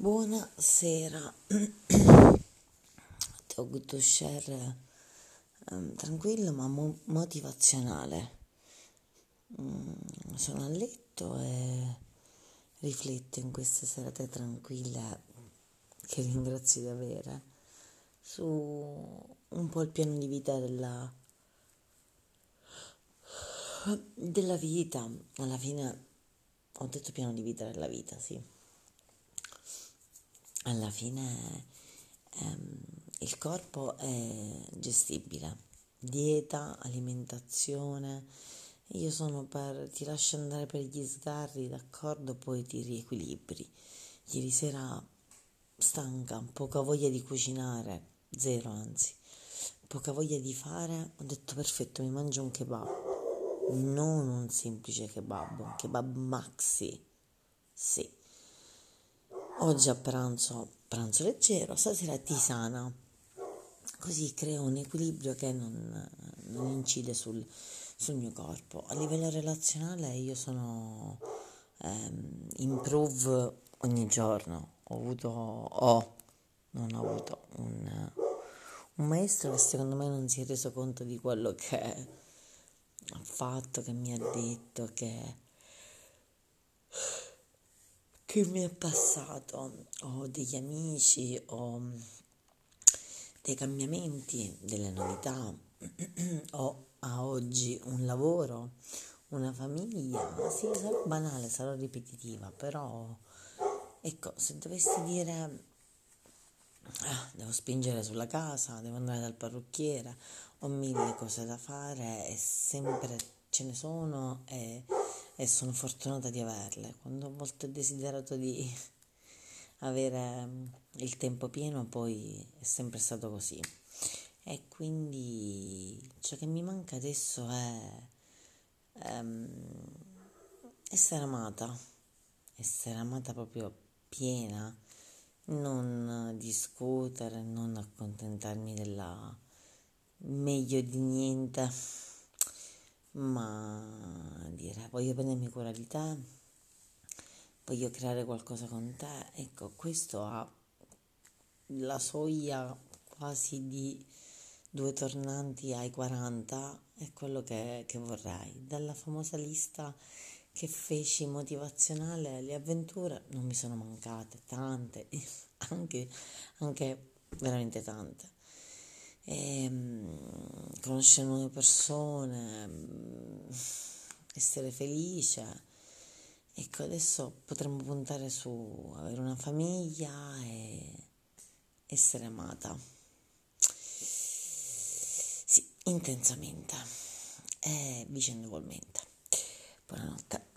Buonasera, Talk to share um, tranquillo ma mo- motivazionale. Mm, sono a letto e rifletto in queste serate tranquille che ringrazio di avere su un po' il piano di vita della, della vita. Alla fine ho detto piano di vita della vita, sì alla fine ehm, il corpo è gestibile, dieta, alimentazione, io sono per ti lascio andare per gli sgarri, d'accordo, poi ti riequilibri. Ieri sera stanca, poca voglia di cucinare, zero anzi, poca voglia di fare, ho detto perfetto, mi mangio un kebab, non un semplice kebab, un kebab maxi, sì Oggi a pranzo, pranzo leggero, stasera tisana, così creo un equilibrio che non, non incide sul, sul, mio corpo. A livello relazionale io sono ehm, improve ogni giorno, ho avuto, ho, non ho avuto un, un maestro che secondo me non si è reso conto di quello che ha fatto, che mi ha detto, che che mi è passato, ho degli amici, ho dei cambiamenti, delle novità, ho a oggi un lavoro, una famiglia, sì, sarò banale, sarò ripetitiva, però ecco, se dovessi dire ah, devo spingere sulla casa, devo andare dal parrucchiere, ho mille cose da fare e sempre ce ne sono e e sono fortunata di averle. Quando ho desiderato di avere mm, il tempo pieno, poi è sempre stato così. E quindi ciò che mi manca adesso è um, essere amata, essere amata proprio piena, non discutere, non accontentarmi della meglio di niente, ma dire, voglio cura di te, voglio creare qualcosa con te, ecco, questo ha la soglia quasi di due tornanti ai 40, è quello che, che vorrei. Dalla famosa lista che feci motivazionale, le avventure non mi sono mancate, tante, anche, anche veramente tante. E, um, conoscere nuove persone, essere felice. Ecco, adesso potremmo puntare su avere una famiglia e essere amata. Sì, intensamente e vicendevolmente. Buonanotte.